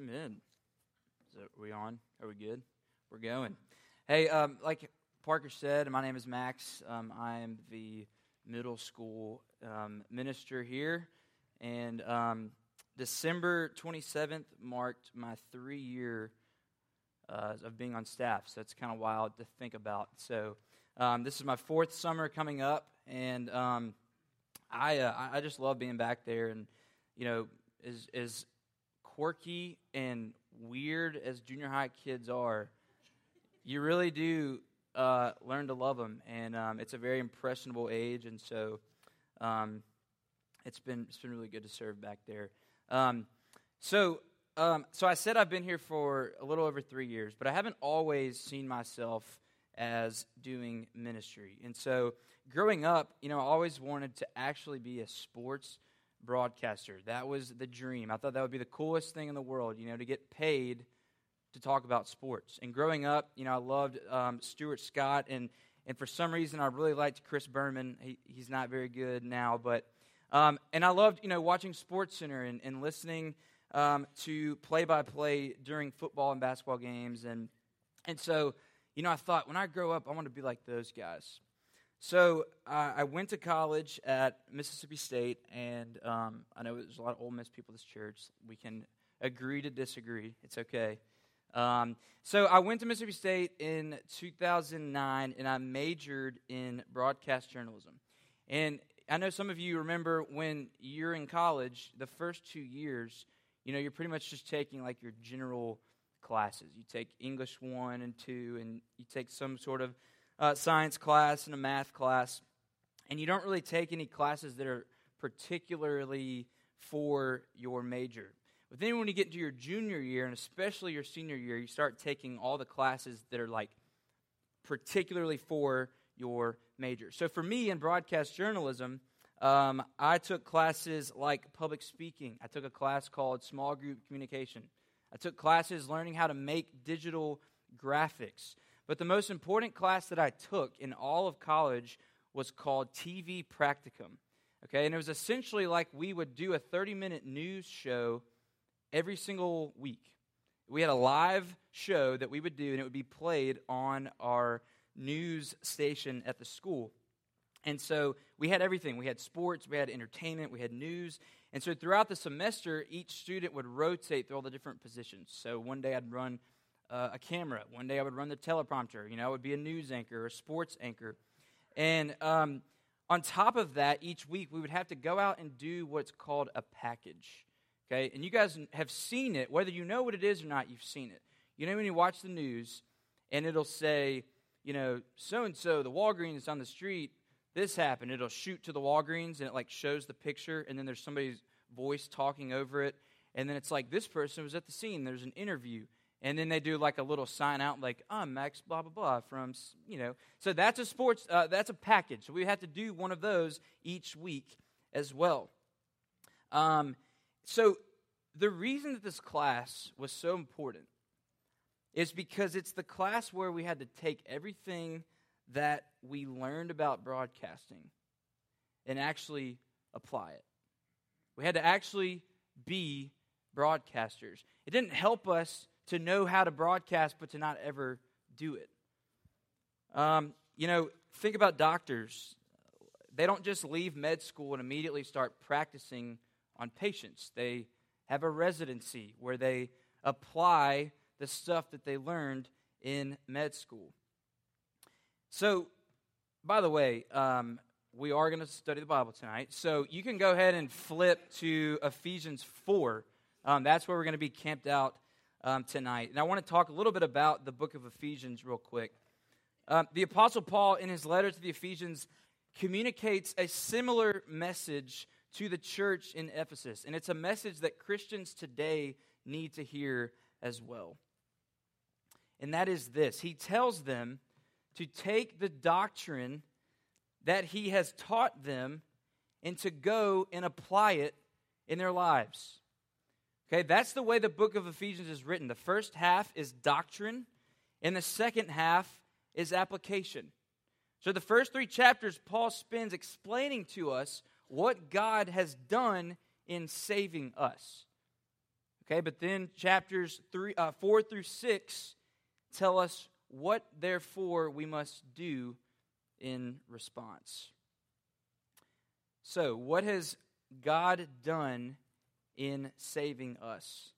Amen. Are we on? Are we good? We're going. Hey, um, like Parker said, my name is Max. Um, I am the middle school um, minister here, and um, December 27th marked my three year uh, of being on staff. So it's kind of wild to think about. So um, this is my fourth summer coming up, and um, I uh, I just love being back there, and you know, as as quirky and weird as junior high kids are, you really do uh, learn to love them, and um, it's a very impressionable age, and so um, it's been it's been really good to serve back there. Um, so um, so I said I've been here for a little over three years, but I haven't always seen myself as doing ministry, and so growing up, you know, I always wanted to actually be a sports broadcaster. That was the dream. I thought that would be the coolest thing in the world, you know, to get paid to talk about sports. And growing up, you know, I loved um, Stuart Scott, and and for some reason, I really liked Chris Berman. He, he's not very good now, but um, and I loved, you know, watching Sports Center and, and listening um, to play by play during football and basketball games, and and so, you know, I thought when I grow up, I want to be like those guys. So uh, I went to college at Mississippi State, and um, I know there's a lot of Ole Miss people at this church. We can agree to disagree. It's okay. Um, so I went to Mississippi State in 2009, and I majored in broadcast journalism. And I know some of you remember when you're in college, the first two years, you know, you're pretty much just taking like your general classes. You take English one and two, and you take some sort of uh, science class and a math class, and you don't really take any classes that are particularly for your major. But then when you get into your junior year, and especially your senior year, you start taking all the classes that are like particularly for your major. So for me in broadcast journalism, um, I took classes like public speaking. I took a class called small group communication. I took classes learning how to make digital graphics. But the most important class that I took in all of college was called TV Practicum. Okay, and it was essentially like we would do a 30 minute news show every single week. We had a live show that we would do, and it would be played on our news station at the school. And so we had everything. We had sports, we had entertainment, we had news. And so throughout the semester, each student would rotate through all the different positions. So one day I'd run uh, a camera. One day I would run the teleprompter. You know, I would be a news anchor or a sports anchor. And um, on top of that, each week we would have to go out and do what's called a package. Okay? And you guys have seen it. Whether you know what it is or not, you've seen it. You know, when you watch the news and it'll say, you know, so and so, the Walgreens on the street, this happened. It'll shoot to the Walgreens and it like shows the picture, and then there's somebody's voice talking over it. And then it's like, this person was at the scene. There's an interview and then they do like a little sign out like i'm max blah blah blah from you know. So that's a sports uh, that's a package. So we have to do one of those each week as well. Um, so the reason that this class was so important is because it's the class where we had to take everything that we learned about broadcasting and actually apply it. We had to actually be broadcasters. It didn't help us to know how to broadcast, but to not ever do it. Um, you know, think about doctors. They don't just leave med school and immediately start practicing on patients. They have a residency where they apply the stuff that they learned in med school. So, by the way, um, we are going to study the Bible tonight. So you can go ahead and flip to Ephesians 4. Um, that's where we're going to be camped out um, tonight. And I want to talk a little bit about the book of Ephesians, real quick. Um, the Apostle Paul, in his letter to the Ephesians, communicates a similar message to the church in Ephesus. And it's a message that Christians today need to hear as well. And that is this He tells them to take the doctrine that He has taught them and to go and apply it in their lives. Okay, that's the way the book of Ephesians is written. The first half is doctrine, and the second half is application. So the first three chapters, Paul spends explaining to us what God has done in saving us. Okay, but then chapters three, uh, 4 through 6 tell us what, therefore, we must do in response. So, what has God done in saving us?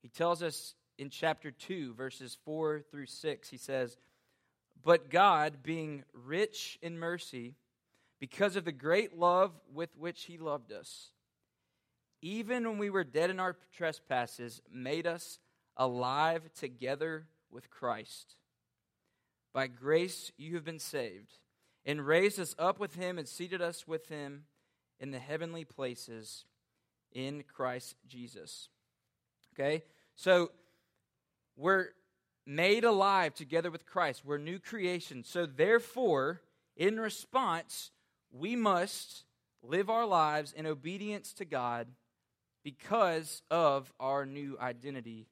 He tells us in chapter 2, verses 4 through 6, he says, But God, being rich in mercy, because of the great love with which he loved us, even when we were dead in our trespasses, made us alive together with Christ. By grace you have been saved, and raised us up with him and seated us with him in the heavenly places in Christ Jesus. Okay? So we're made alive together with Christ. We're new creation. So therefore, in response, we must live our lives in obedience to God because of our new identity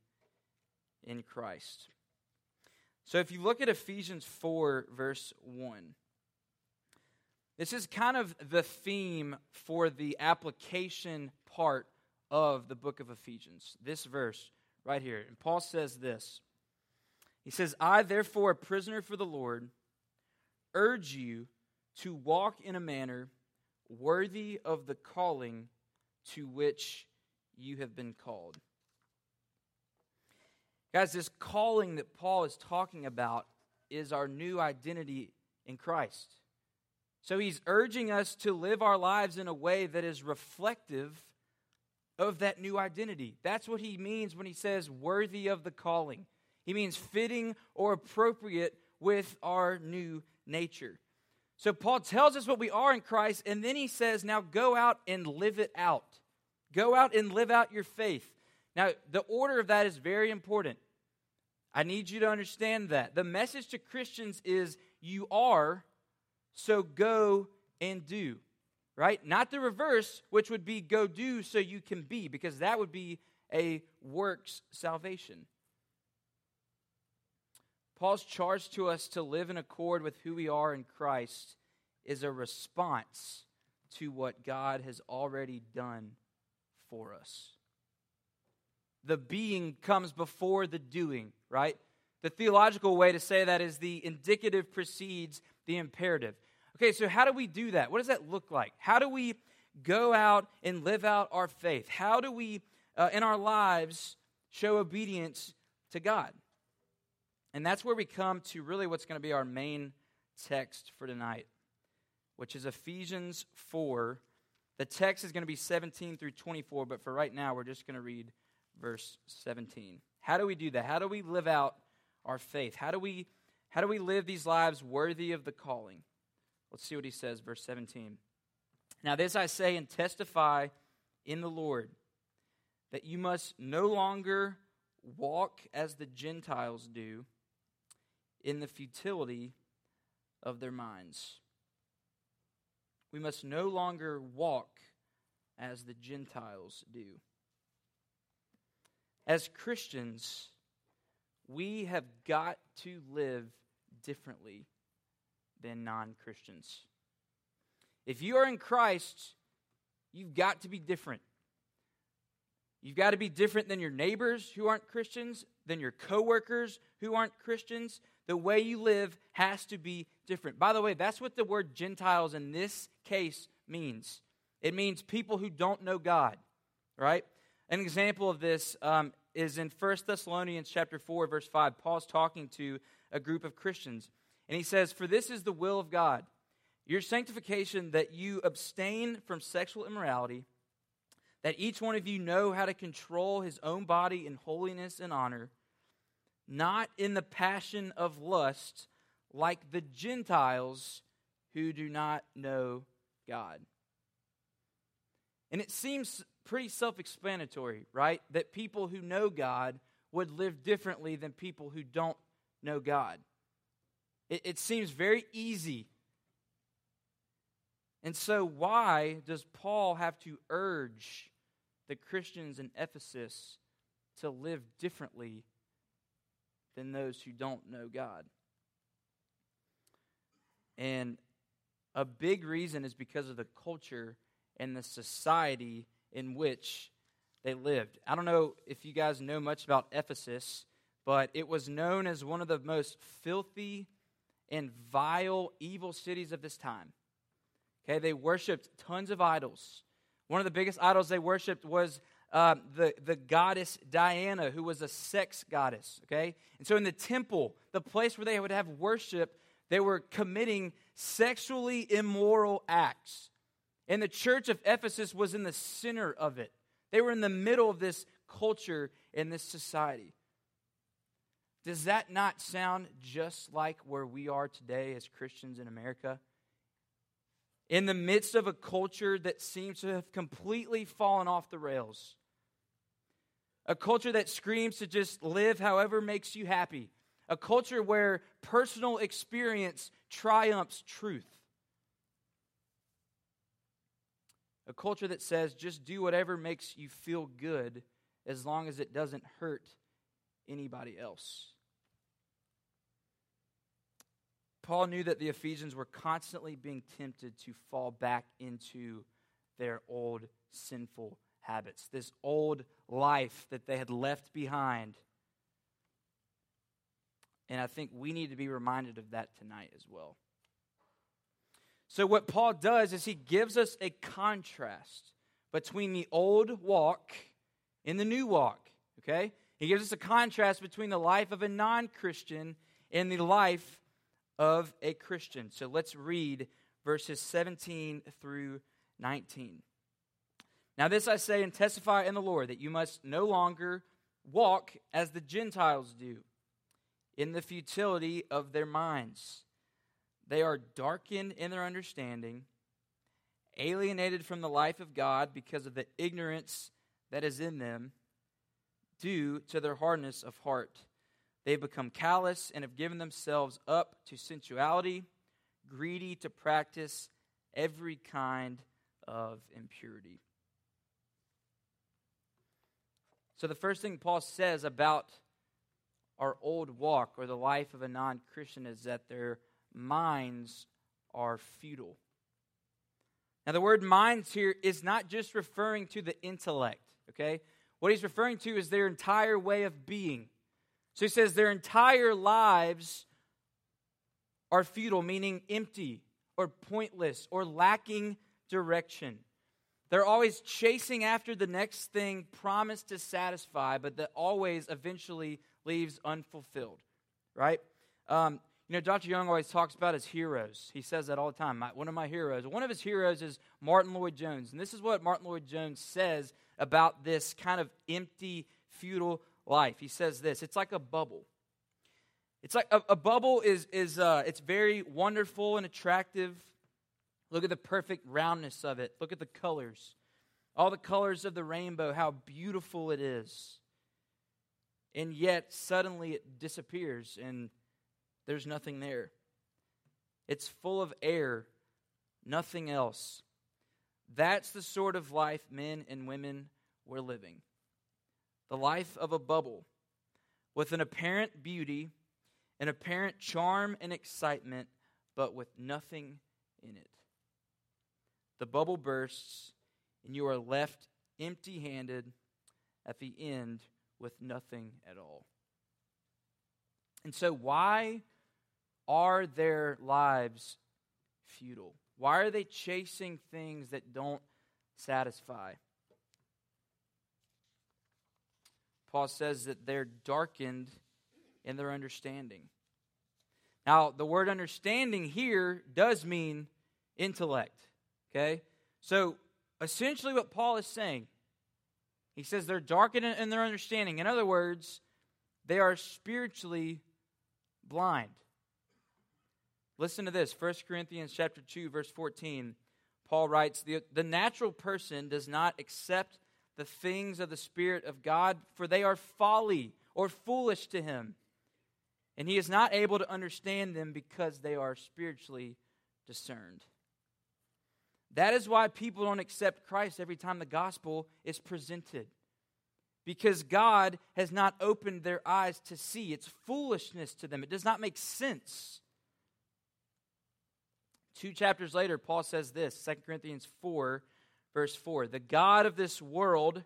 in Christ. So if you look at Ephesians 4, verse 1, this is kind of the theme for the application part of the book of Ephesians. This verse right here. And Paul says this He says, I, therefore, a prisoner for the Lord, urge you to walk in a manner worthy of the calling to which you have been called. Guys, this calling that Paul is talking about is our new identity in Christ. So he's urging us to live our lives in a way that is reflective of that new identity. That's what he means when he says worthy of the calling. He means fitting or appropriate with our new nature. So Paul tells us what we are in Christ, and then he says, now go out and live it out. Go out and live out your faith. Now, the order of that is very important. I need you to understand that. The message to Christians is you are, so go and do. Right? Not the reverse, which would be go do so you can be, because that would be a works salvation. Paul's charge to us to live in accord with who we are in Christ is a response to what God has already done for us. The being comes before the doing, right? The theological way to say that is the indicative precedes the imperative. Okay, so how do we do that? What does that look like? How do we go out and live out our faith? How do we, uh, in our lives, show obedience to God? And that's where we come to really what's going to be our main text for tonight, which is Ephesians 4. The text is going to be 17 through 24, but for right now, we're just going to read verse 17. How do we do that? How do we live out our faith? How do we, how do we live these lives worthy of the calling? Let's see what he says, verse 17. Now, this I say and testify in the Lord that you must no longer walk as the Gentiles do in the futility of their minds. We must no longer walk as the Gentiles do. As Christians, we have got to live differently than non Christians. If you are in Christ, you've got to be different. You've got to be different than your neighbors who aren't Christians, than your coworkers who aren't Christians, the way you live has to be different. By the way, that's what the word Gentiles in this case means. It means people who don't know God, right? An example of this um, is in 1 Thessalonians chapter 4, verse 5. Paul's talking to a group of Christians, and he says, For this is the will of God, your sanctification, that you abstain from sexual immorality, that each one of you know how to control his own body in holiness and honor not in the passion of lust like the Gentiles who do not know God. And it seems pretty self explanatory, right? That people who know God would live differently than people who don't know God. It, it seems very easy. And so, why does Paul have to urge the Christians in Ephesus to live differently than those who don't know God. And a big reason is because of the culture and the society in which they lived. I don't know if you guys know much about Ephesus, but it was known as one of the most filthy and vile, evil cities of this time. Okay, they worshiped tons of idols. One of the biggest idols they worshiped was um, the, the goddess Diana, who was a sex goddess. Okay, and so in the temple, the place where they would have worship, they were committing sexually immoral acts. And the church of Ephesus was in the center of it. They were in the middle of this culture in this society. Does that not sound just like where we are today as Christians in America? In the midst of a culture that seems to have completely fallen off the rails, a culture that screams to just live however makes you happy, a culture where personal experience triumphs truth. A culture that says just do whatever makes you feel good as long as it doesn't hurt anybody else. Paul knew that the Ephesians were constantly being tempted to fall back into their old sinful habits, this old life that they had left behind. And I think we need to be reminded of that tonight as well. So, what Paul does is he gives us a contrast between the old walk and the new walk. Okay? He gives us a contrast between the life of a non Christian and the life of a Christian. So, let's read verses 17 through 19. Now, this I say and testify in the Lord that you must no longer walk as the Gentiles do, in the futility of their minds they are darkened in their understanding, alienated from the life of God because of the ignorance that is in them due to their hardness of heart. They've become callous and have given themselves up to sensuality, greedy to practice every kind of impurity. So, the first thing Paul says about our old walk or the life of a non Christian is that they're minds are futile. Now, the word minds here is not just referring to the intellect, okay? What he's referring to is their entire way of being. So he says their entire lives are futile, meaning empty or pointless or lacking direction. They're always chasing after the next thing promised to satisfy, but that always eventually leaves unfulfilled, right? Um, you know, Dr. Young always talks about his heroes. He says that all the time. My, one of my heroes, one of his heroes is Martyn Lloyd-Jones. And this is what Martyn Lloyd-Jones says about this kind of empty, futile life. He says this it's like a bubble. It's like a, a bubble is, is uh, it's very wonderful and attractive. Look at the perfect roundness of it. Look at the colors. All the colors of the rainbow, how beautiful it is. And yet, suddenly it disappears and there's nothing there. It's full of air, nothing else. That's the sort of life men and women were living. The life of a bubble with an apparent beauty, an apparent charm and excitement, but with nothing in it. The bubble bursts, and you are left empty handed at the end with nothing at all. And so, why are their lives futile? Why are they chasing things that don't satisfy? Paul says that they're darkened in their understanding. Now, the word understanding here does mean intellect. Okay? So, essentially, what Paul is saying, he says they're darkened in their understanding. In other words, they are spiritually blind. Listen to this 1 Corinthians chapter 2 verse 14. Paul writes, the, the natural person does not accept the things of the Spirit of God, for they are folly or foolish to him. And he is not able to understand them because they are spiritually discerned. That is why people don't accept Christ every time the gospel is presented. Because God has not opened their eyes to see. It's foolishness to them, it does not make sense. Two chapters later, Paul says this 2 Corinthians 4, verse 4 The God of this world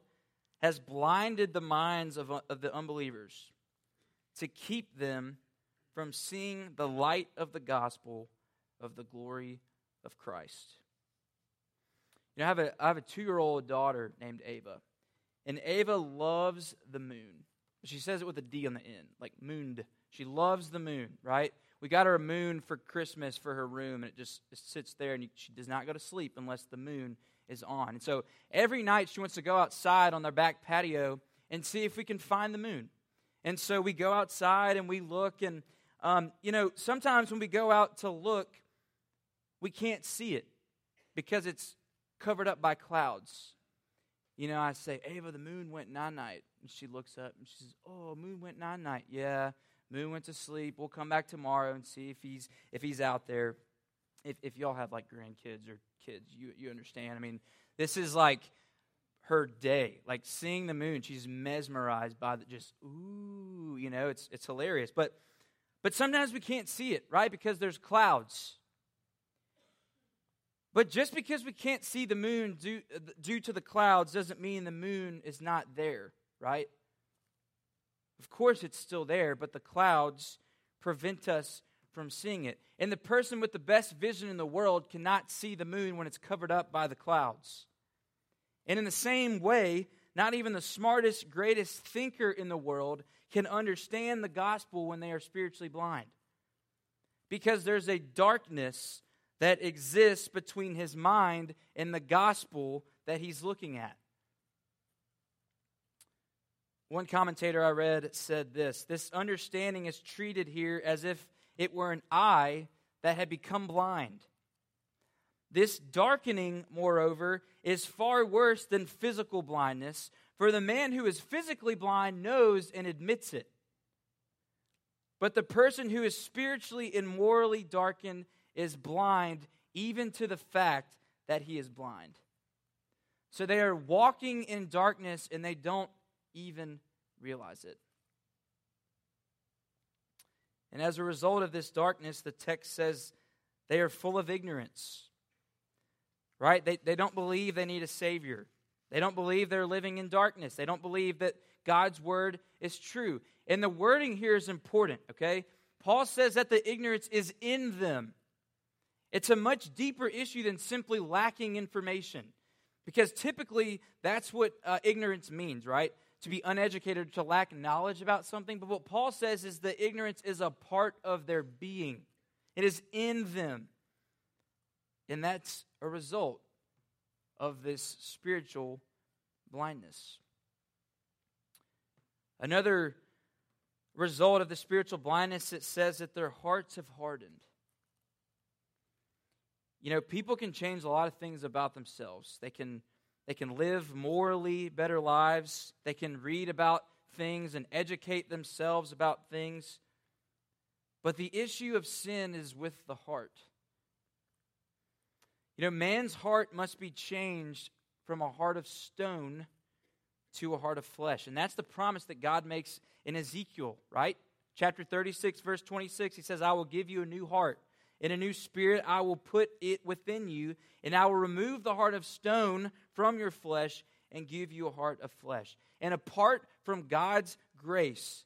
has blinded the minds of, of the unbelievers to keep them from seeing the light of the gospel of the glory of Christ. You know, I have a, I have a two year old daughter named Ava, and Ava loves the moon. She says it with a D on the end, like mooned. She loves the moon, right? We got her a moon for Christmas for her room, and it just it sits there, and she does not go to sleep unless the moon is on. And so every night she wants to go outside on their back patio and see if we can find the moon. And so we go outside and we look, and um, you know, sometimes when we go out to look, we can't see it because it's covered up by clouds. You know, I say, Ava, the moon went nine night. And she looks up and she says, Oh, moon went nine night. Yeah. Moon went to sleep. We'll come back tomorrow and see if he's if he's out there. If if y'all have like grandkids or kids, you you understand. I mean, this is like her day. Like seeing the moon, she's mesmerized by the just ooh, you know, it's it's hilarious. But but sometimes we can't see it, right? Because there's clouds. But just because we can't see the moon due, due to the clouds doesn't mean the moon is not there, right? Of course, it's still there, but the clouds prevent us from seeing it. And the person with the best vision in the world cannot see the moon when it's covered up by the clouds. And in the same way, not even the smartest, greatest thinker in the world can understand the gospel when they are spiritually blind. Because there's a darkness that exists between his mind and the gospel that he's looking at. One commentator I read said this this understanding is treated here as if it were an eye that had become blind. This darkening, moreover, is far worse than physical blindness, for the man who is physically blind knows and admits it. But the person who is spiritually and morally darkened is blind even to the fact that he is blind. So they are walking in darkness and they don't even realize it. And as a result of this darkness, the text says they are full of ignorance. Right? They, they don't believe they need a Savior. They don't believe they're living in darkness. They don't believe that God's word is true. And the wording here is important, okay? Paul says that the ignorance is in them. It's a much deeper issue than simply lacking information. Because typically, that's what uh, ignorance means, right? To be uneducated, to lack knowledge about something. But what Paul says is that ignorance is a part of their being, it is in them. And that's a result of this spiritual blindness. Another result of the spiritual blindness, it says that their hearts have hardened. You know, people can change a lot of things about themselves. They can they can live morally better lives. They can read about things and educate themselves about things. But the issue of sin is with the heart. You know, man's heart must be changed from a heart of stone to a heart of flesh. And that's the promise that God makes in Ezekiel, right? Chapter 36, verse 26, he says, I will give you a new heart in a new spirit I will put it within you, and I will remove the heart of stone from your flesh and give you a heart of flesh. And apart from God's grace,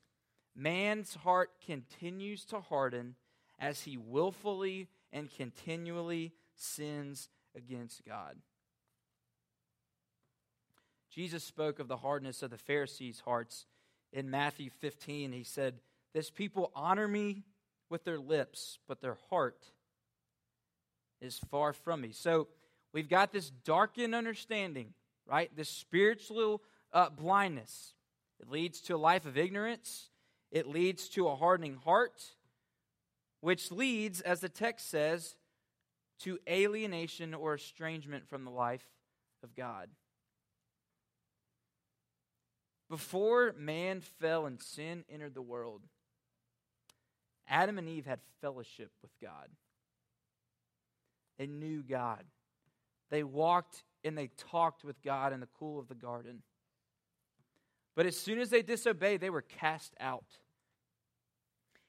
man's heart continues to harden as he willfully and continually sins against God. Jesus spoke of the hardness of the Pharisees' hearts in Matthew 15. He said, This people honor me with their lips, but their heart is far from me. So we've got this darkened understanding, right? This spiritual uh, blindness. It leads to a life of ignorance, it leads to a hardening heart, which leads, as the text says, to alienation or estrangement from the life of God. Before man fell and sin entered the world, Adam and Eve had fellowship with God. They knew God. They walked and they talked with God in the cool of the garden. But as soon as they disobeyed, they were cast out.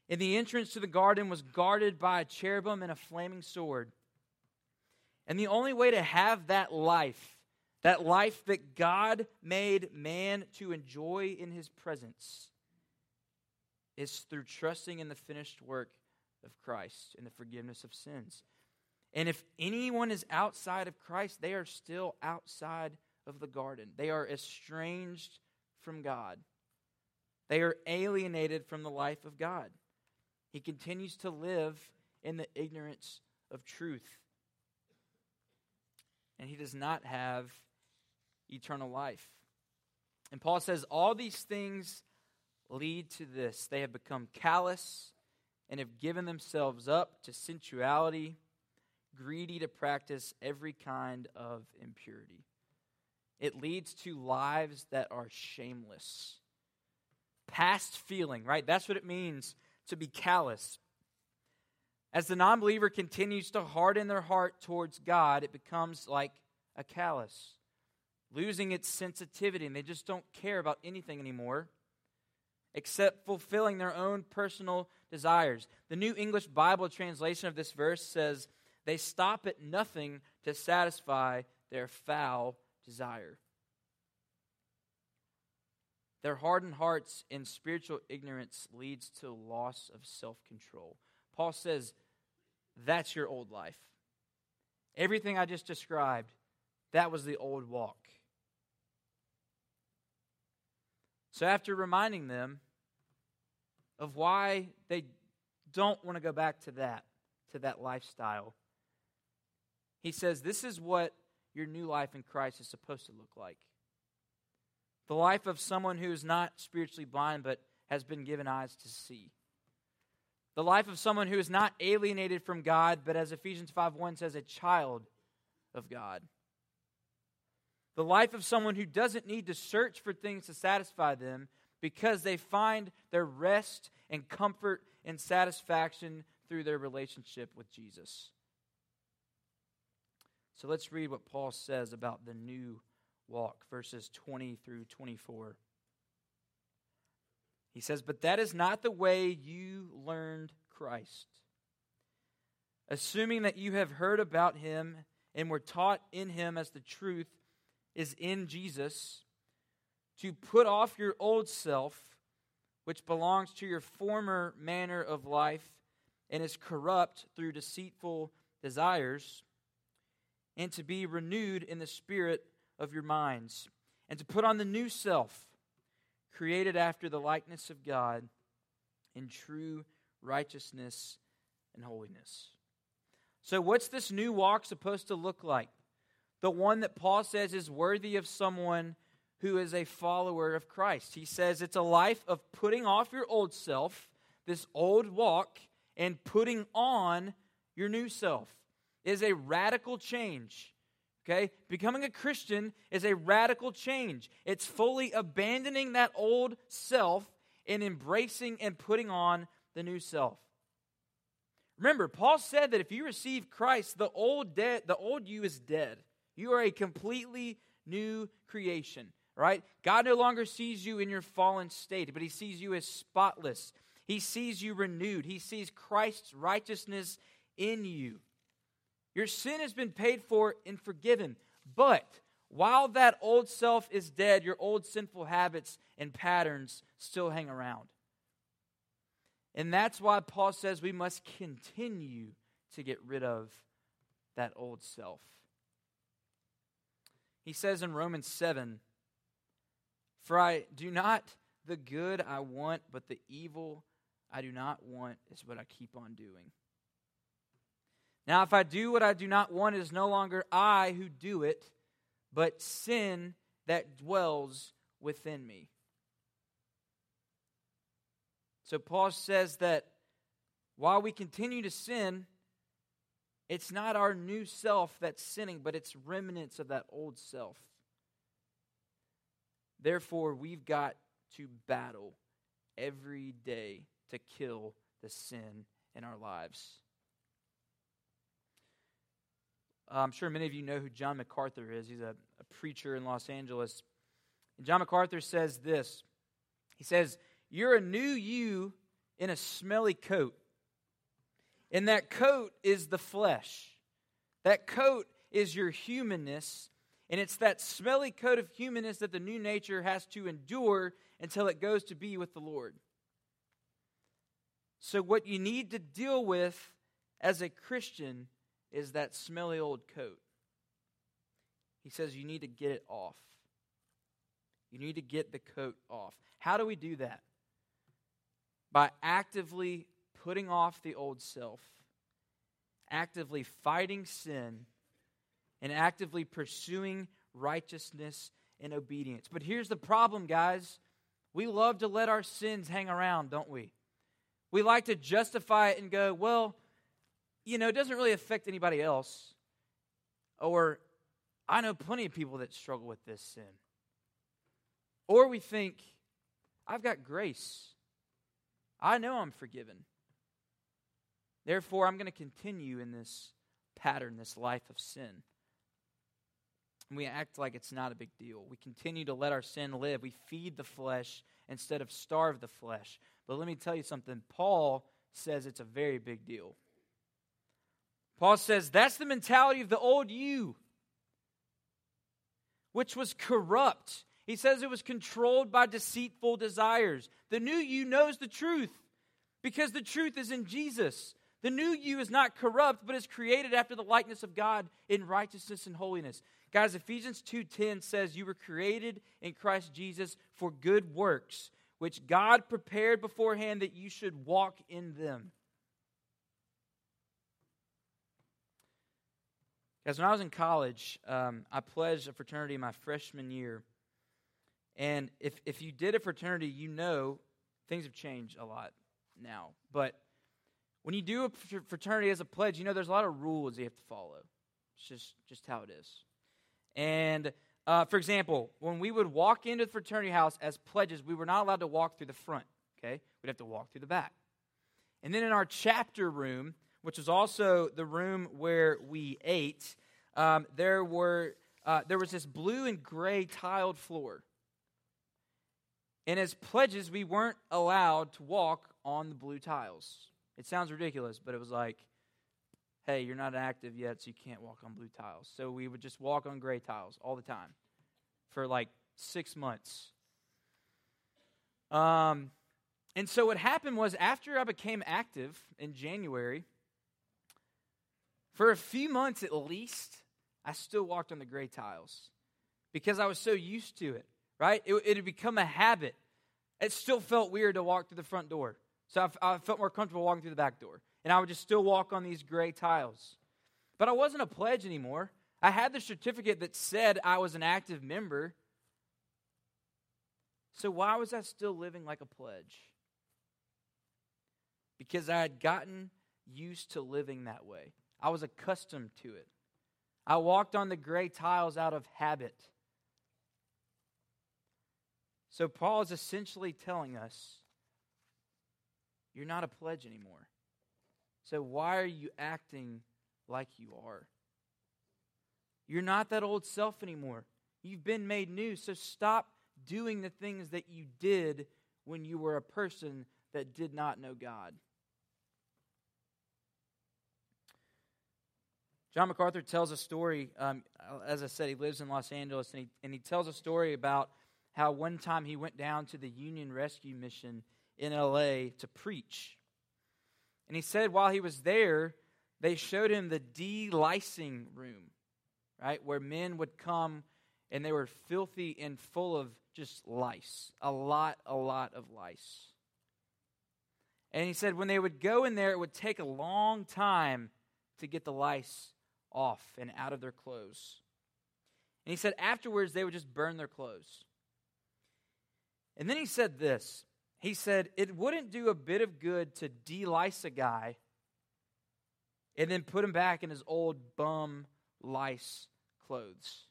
And the entrance to the garden was guarded by a cherubim and a flaming sword. And the only way to have that life that life that God made man to enjoy in his presence, is through trusting in the finished work of Christ and the forgiveness of sins. And if anyone is outside of Christ, they are still outside of the garden. They are estranged from God. They are alienated from the life of God. He continues to live in the ignorance of truth. And he does not have eternal life. And Paul says all these things lead to this they have become callous and have given themselves up to sensuality, greedy to practice every kind of impurity. It leads to lives that are shameless. Past feeling, right? That's what it means to be callous. As the non believer continues to harden their heart towards God, it becomes like a callus, losing its sensitivity, and they just don't care about anything anymore except fulfilling their own personal desires. The New English Bible translation of this verse says, They stop at nothing to satisfy their foul desire. Their hardened hearts and spiritual ignorance leads to loss of self control. Paul says, That's your old life. Everything I just described, that was the old walk. So, after reminding them of why they don't want to go back to that, to that lifestyle. He says, This is what your new life in Christ is supposed to look like. The life of someone who is not spiritually blind but has been given eyes to see. The life of someone who is not alienated from God, but as Ephesians 5 1 says, a child of God. The life of someone who doesn't need to search for things to satisfy them, because they find their rest and comfort and satisfaction through their relationship with Jesus. So let's read what Paul says about the new walk, verses 20 through 24. He says, But that is not the way you learned Christ. Assuming that you have heard about him and were taught in him as the truth is in Jesus to put off your old self, which belongs to your former manner of life and is corrupt through deceitful desires, and to be renewed in the spirit of your minds, and to put on the new self, created after the likeness of God in true righteousness and holiness. So, what's this new walk supposed to look like? The one that Paul says is worthy of someone who is a follower of Christ. He says it's a life of putting off your old self, this old walk, and putting on your new self. Is a radical change. Okay? Becoming a Christian is a radical change. It's fully abandoning that old self and embracing and putting on the new self. Remember, Paul said that if you receive Christ, the old dead, the old you is dead. You are a completely new creation right? God no longer sees you in your fallen state, but He sees you as spotless. He sees you renewed. He sees Christ's righteousness in you. Your sin has been paid for and forgiven. But while that old self is dead, your old sinful habits and patterns still hang around. And that's why Paul says we must continue to get rid of that old self. He says in Romans 7 for I do not the good I want, but the evil I do not want is what I keep on doing. Now, if I do what I do not want, it is no longer I who do it, but sin that dwells within me. So, Paul says that while we continue to sin, it's not our new self that's sinning, but it's remnants of that old self. Therefore, we've got to battle every day to kill the sin in our lives. Uh, I'm sure many of you know who John MacArthur is. He's a, a preacher in Los Angeles. And John MacArthur says this He says, You're a new you in a smelly coat. And that coat is the flesh. That coat is your humanness And it's that smelly coat of humanness that the new nature has to endure until it goes to be with the Lord. So, what you need to deal with as a Christian is that smelly old coat. He says you need to get it off. You need to get the coat off. How do we do that? By actively putting off the old self, actively fighting sin, and actively pursuing righteousness and obedience. But here's the problem, guys. We love to let our sins hang around, don't we? We like to justify it and go, well, you know, it doesn't really affect anybody else. Or I know plenty of people that struggle with this sin. Or we think, I've got grace. I know I'm forgiven. Therefore, I'm going to continue in this pattern, this life of sin. And we act like it's not a big deal. We continue to let our sin live. We feed the flesh instead of starve the flesh. But let me tell you something. Paul says it's a very big deal. Paul says that's the mentality of the old you, which was corrupt. He says it was controlled by deceitful desires. The new you knows the truth because the truth is in Jesus. The new you is not corrupt, but is created after the likeness of God in righteousness and holiness. Guys, Ephesians 2:10 says you were created in Christ Jesus for good works, which God prepared beforehand that you should walk in them. Guys, when I was in college, um, I pledged a fraternity in my freshman year. And if, if you did a fraternity, you know things have changed a lot now. But when you do a fraternity as a pledge, you know there's a lot of rules you have to follow. It's just, just how it is. And uh, for example, when we would walk into the fraternity house as pledges, we were not allowed to walk through the front. Okay, we'd have to walk through the back. And then in our chapter room, which was also the room where we ate, um, there were uh, there was this blue and gray tiled floor. And as pledges, we weren't allowed to walk on the blue tiles. It sounds ridiculous, but it was like, hey, you're not active yet, so you can't walk on blue tiles. So we would just walk on gray tiles all the time for like six months. Um, and so what happened was after I became active in January, for a few months at least, I still walked on the gray tiles because I was so used to it, right? It, it had become a habit. It still felt weird to walk through the front door. So I, I felt more comfortable walking through the back door. And I would just still walk on these gray tiles. But I wasn't a pledge anymore. I had the certificate that said I was an active member. So why was I still living like a pledge? Because I had gotten used to living that way. I was accustomed to it. I walked on the gray tiles out of habit. So Paul is essentially telling us you're not a pledge anymore. So why are you acting like you are? You're not that old self anymore. You've been made new. So stop doing the things that you did when you were a person that did not know God. John MacArthur tells a story. Um, as I said, he lives in Los Angeles, and he, and he tells a story about how one time he went down to the Union Rescue Mission in LA to preach. And he said while he was there, they showed him the delicing room, right? Where men would come and they were filthy and full of just lice. A lot, a lot of lice. And he said when they would go in there, it would take a long time to get the lice off and out of their clothes. And he said afterwards, they would just burn their clothes. And then he said this he said, It wouldn't do a bit of good to delice a guy and then put him back in his old bum lice clothes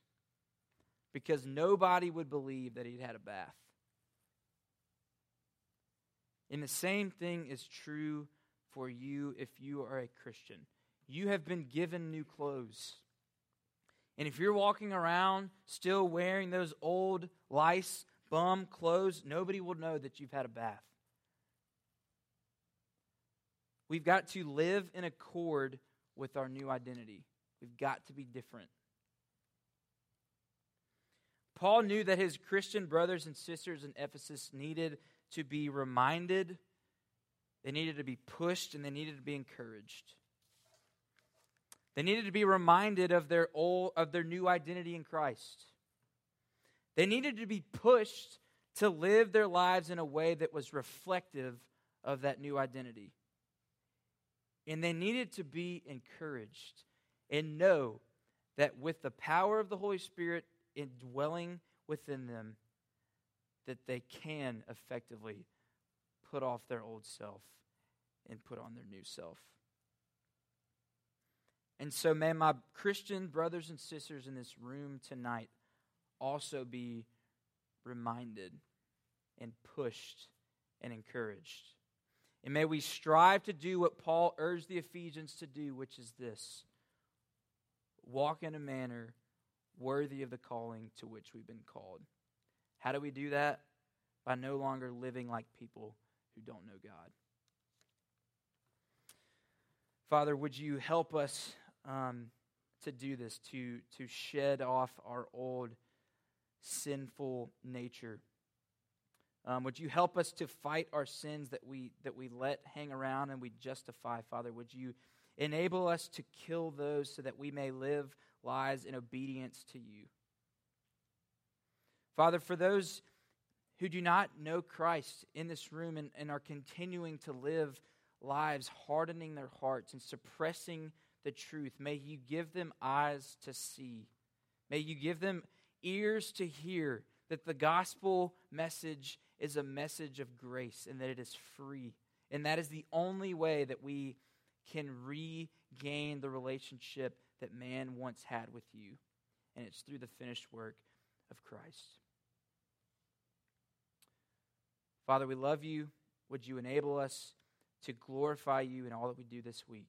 because nobody would believe that he'd had a bath. And the same thing is true for you if you are a Christian. You have been given new clothes. And if you're walking around still wearing those old lice bum clothes, nobody will know that you've had a bath. We've got to live in accord with our new identity. We've got to be different. Paul knew that his Christian brothers and sisters in Ephesus needed to be reminded, they needed to be pushed, and they needed to be encouraged. They needed to be reminded of their old of their new identity in Christ. They needed to be pushed to live their lives in a way that was reflective of that new identity. And they needed to be encouraged and know that with the power of the Holy Spirit indwelling within them, that they can effectively put off their old self and put on their new self. And so, may my Christian brothers and sisters in this room tonight also be reminded and pushed and encouraged. And may we strive to do what Paul urged the Ephesians to do, which is this walk in a manner worthy of the calling to which we've been called. How do we do that? By no longer living like people who don't know God. Father, would you help us um, to do this, to, to shed off our old sinful nature? Um, would you help us to fight our sins that we, that we let hang around and we justify, Father? Would you enable us to kill those so that we may live lives in obedience to you? Father, for those who do not know Christ in this room and, and are continuing to live lives hardening their hearts and suppressing the truth, may you give them eyes to see. May you give them ears to hear that the gospel message is a message of grace and that it is free. And that is the only way that we can regain the relationship that man once had with you. And it's through the finished work of Christ. Father, we love you. Would you enable us to glorify you in all that we do this week?